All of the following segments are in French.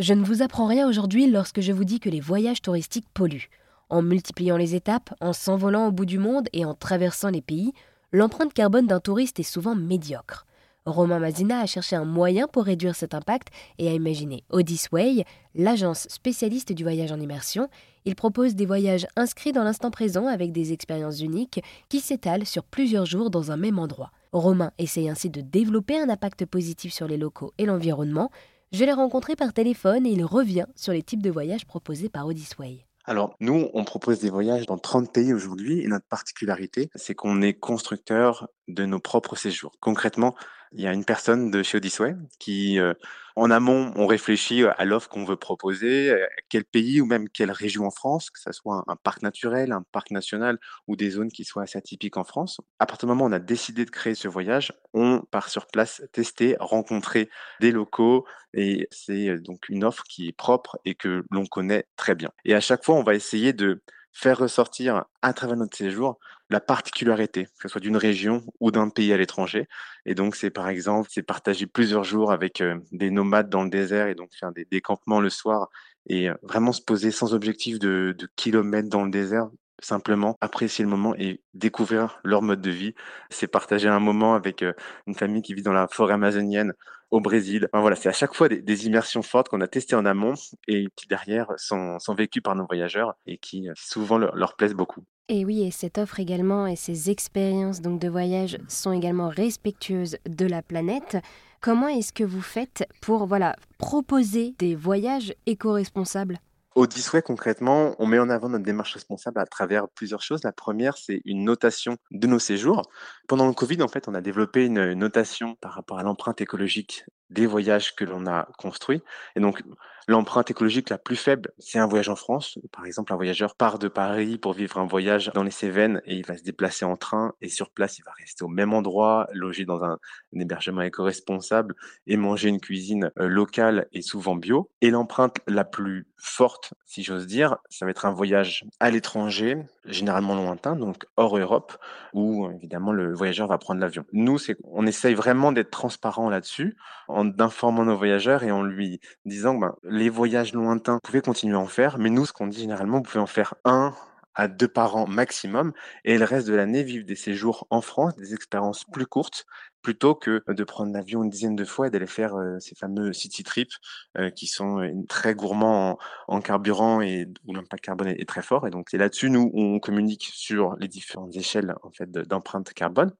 Je ne vous apprends rien aujourd'hui lorsque je vous dis que les voyages touristiques polluent. En multipliant les étapes, en s'envolant au bout du monde et en traversant les pays, l'empreinte carbone d'un touriste est souvent médiocre. Romain Mazina a cherché un moyen pour réduire cet impact et a imaginé Odyssey, l'agence spécialiste du voyage en immersion. Il propose des voyages inscrits dans l'instant présent avec des expériences uniques qui s'étalent sur plusieurs jours dans un même endroit. Romain essaye ainsi de développer un impact positif sur les locaux et l'environnement. Je l'ai rencontré par téléphone et il revient sur les types de voyages proposés par Odyssey. Alors, nous, on propose des voyages dans 30 pays aujourd'hui et notre particularité, c'est qu'on est constructeur de nos propres séjours. Concrètement, il y a une personne de chez Odyssey qui, euh, en amont, on réfléchit à l'offre qu'on veut proposer, euh, quel pays ou même quelle région en France, que ce soit un, parc naturel, un parc national ou des zones qui soient assez atypiques en France. À partir du moment où on a décidé de créer ce voyage, on part sur place tester, rencontrer des locaux et c'est euh, donc une offre qui est propre et que l'on connaît très bien. Et à chaque fois, on va essayer de faire ressortir à travers notre séjour la particularité, que ce soit d'une région ou d'un pays à l'étranger. Et donc, c'est par exemple, c'est partager plusieurs jours avec euh, des nomades dans le désert et donc faire des décampements le soir et euh, vraiment se poser sans objectif de kilomètres dans le désert, simplement apprécier le moment et découvrir leur mode de vie. C'est partager un moment avec euh, une famille qui vit dans la forêt amazonienne au Brésil. voilà, c'est à chaque fois des, immersions fortes qu'on a testées en amont et qui derrière sont, vécues par nos voyageurs et qui souvent leur, leur plaisent beaucoup. Et oui, et cette offre également et ces expériences donc de voyage sont également respectueuses de la planète. Comment est-ce que vous faites pour voilà proposer des voyages éco-responsables? Odyssey, concrètement, on met en avant notre démarche responsable à travers plusieurs choses. La première, c'est une notation de nos séjours. Pendant le Covid, en fait, on a développé une notation par rapport à l'empreinte écologique des voyages que l'on a construits. Et donc, l'empreinte écologique la plus faible, c'est un voyage en France. Par exemple, un voyageur part de Paris pour vivre un voyage dans les Cévennes et il va se déplacer en train et sur place, il va rester au même endroit, loger dans un, hébergement éco-responsable et manger une cuisine euh, locale et souvent bio. Et l'empreinte la plus forte, si j'ose dire, ça va être un voyage à l'étranger, généralement lointain, donc hors Europe, où évidemment le voyageur va prendre l'avion. Nous, on essaye vraiment d'être transparent là-dessus, en informant nos voyageurs et en lui disant ben, les voyages lointains, vous pouvez continuer à en faire, mais nous, ce qu'on dit généralement, vous pouvez en faire un à deux par an maximum, et le reste de l'année vivre des séjours en France, des expériences plus courtes, plutôt que de prendre l'avion une dizaine de fois et d'aller faire euh, ces fameux city trips euh, qui sont euh, très gourmands en, carburant et où l'impact carbone est, très fort. Et donc c'est là-dessus nous on communique sur les différentes échelles en fait d'empreinte carbone.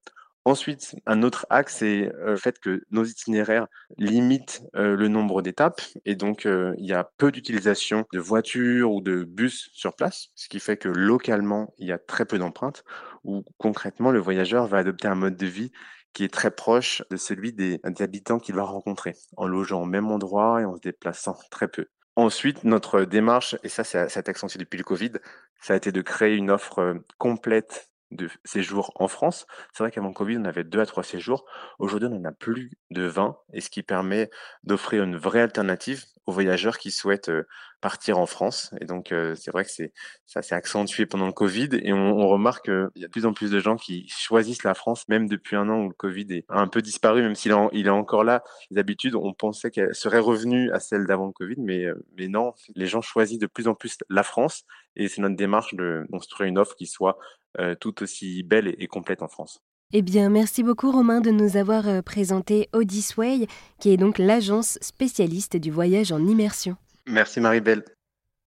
Ensuite, un autre axe, c'est le fait que nos itinéraires limitent le nombre d'étapes et donc il y a peu d'utilisation de voitures ou de bus sur place, ce qui fait que localement, il y a très peu d'empreintes, ou concrètement, le voyageur va adopter un mode de vie qui est très proche de celui des, habitants qu'il va rencontrer, en logeant au même endroit et en se déplaçant très peu. Ensuite, notre démarche, et ça, ça, accentué depuis le Covid, ça a été de créer une offre complète de séjours en France. C'est vrai qu'avant Covid, on avait deux à trois séjours. Aujourd'hui, on en a plus de 20 et ce qui permet d'offrir une vraie alternative aux voyageurs qui souhaitent partir en France. Et donc, c'est vrai que c'est ça s'est accentué pendant le Covid et on, remarque qu'il y a de plus en plus de gens qui choisissent la France, même depuis un an où le Covid est un peu disparu, même s'il il est encore là. Les habitudes, on pensait qu'elles seraient revenues à celles d'avant le Covid, mais, mais non, les gens choisissent de plus en plus la France et c'est notre démarche de construire une offre qui soit tout aussi belle et, complète en France. Eh bien, merci beaucoup Romain de nous avoir présenté Odyssey, qui est donc l'agence spécialiste du voyage en immersion. Merci Marie-Belle.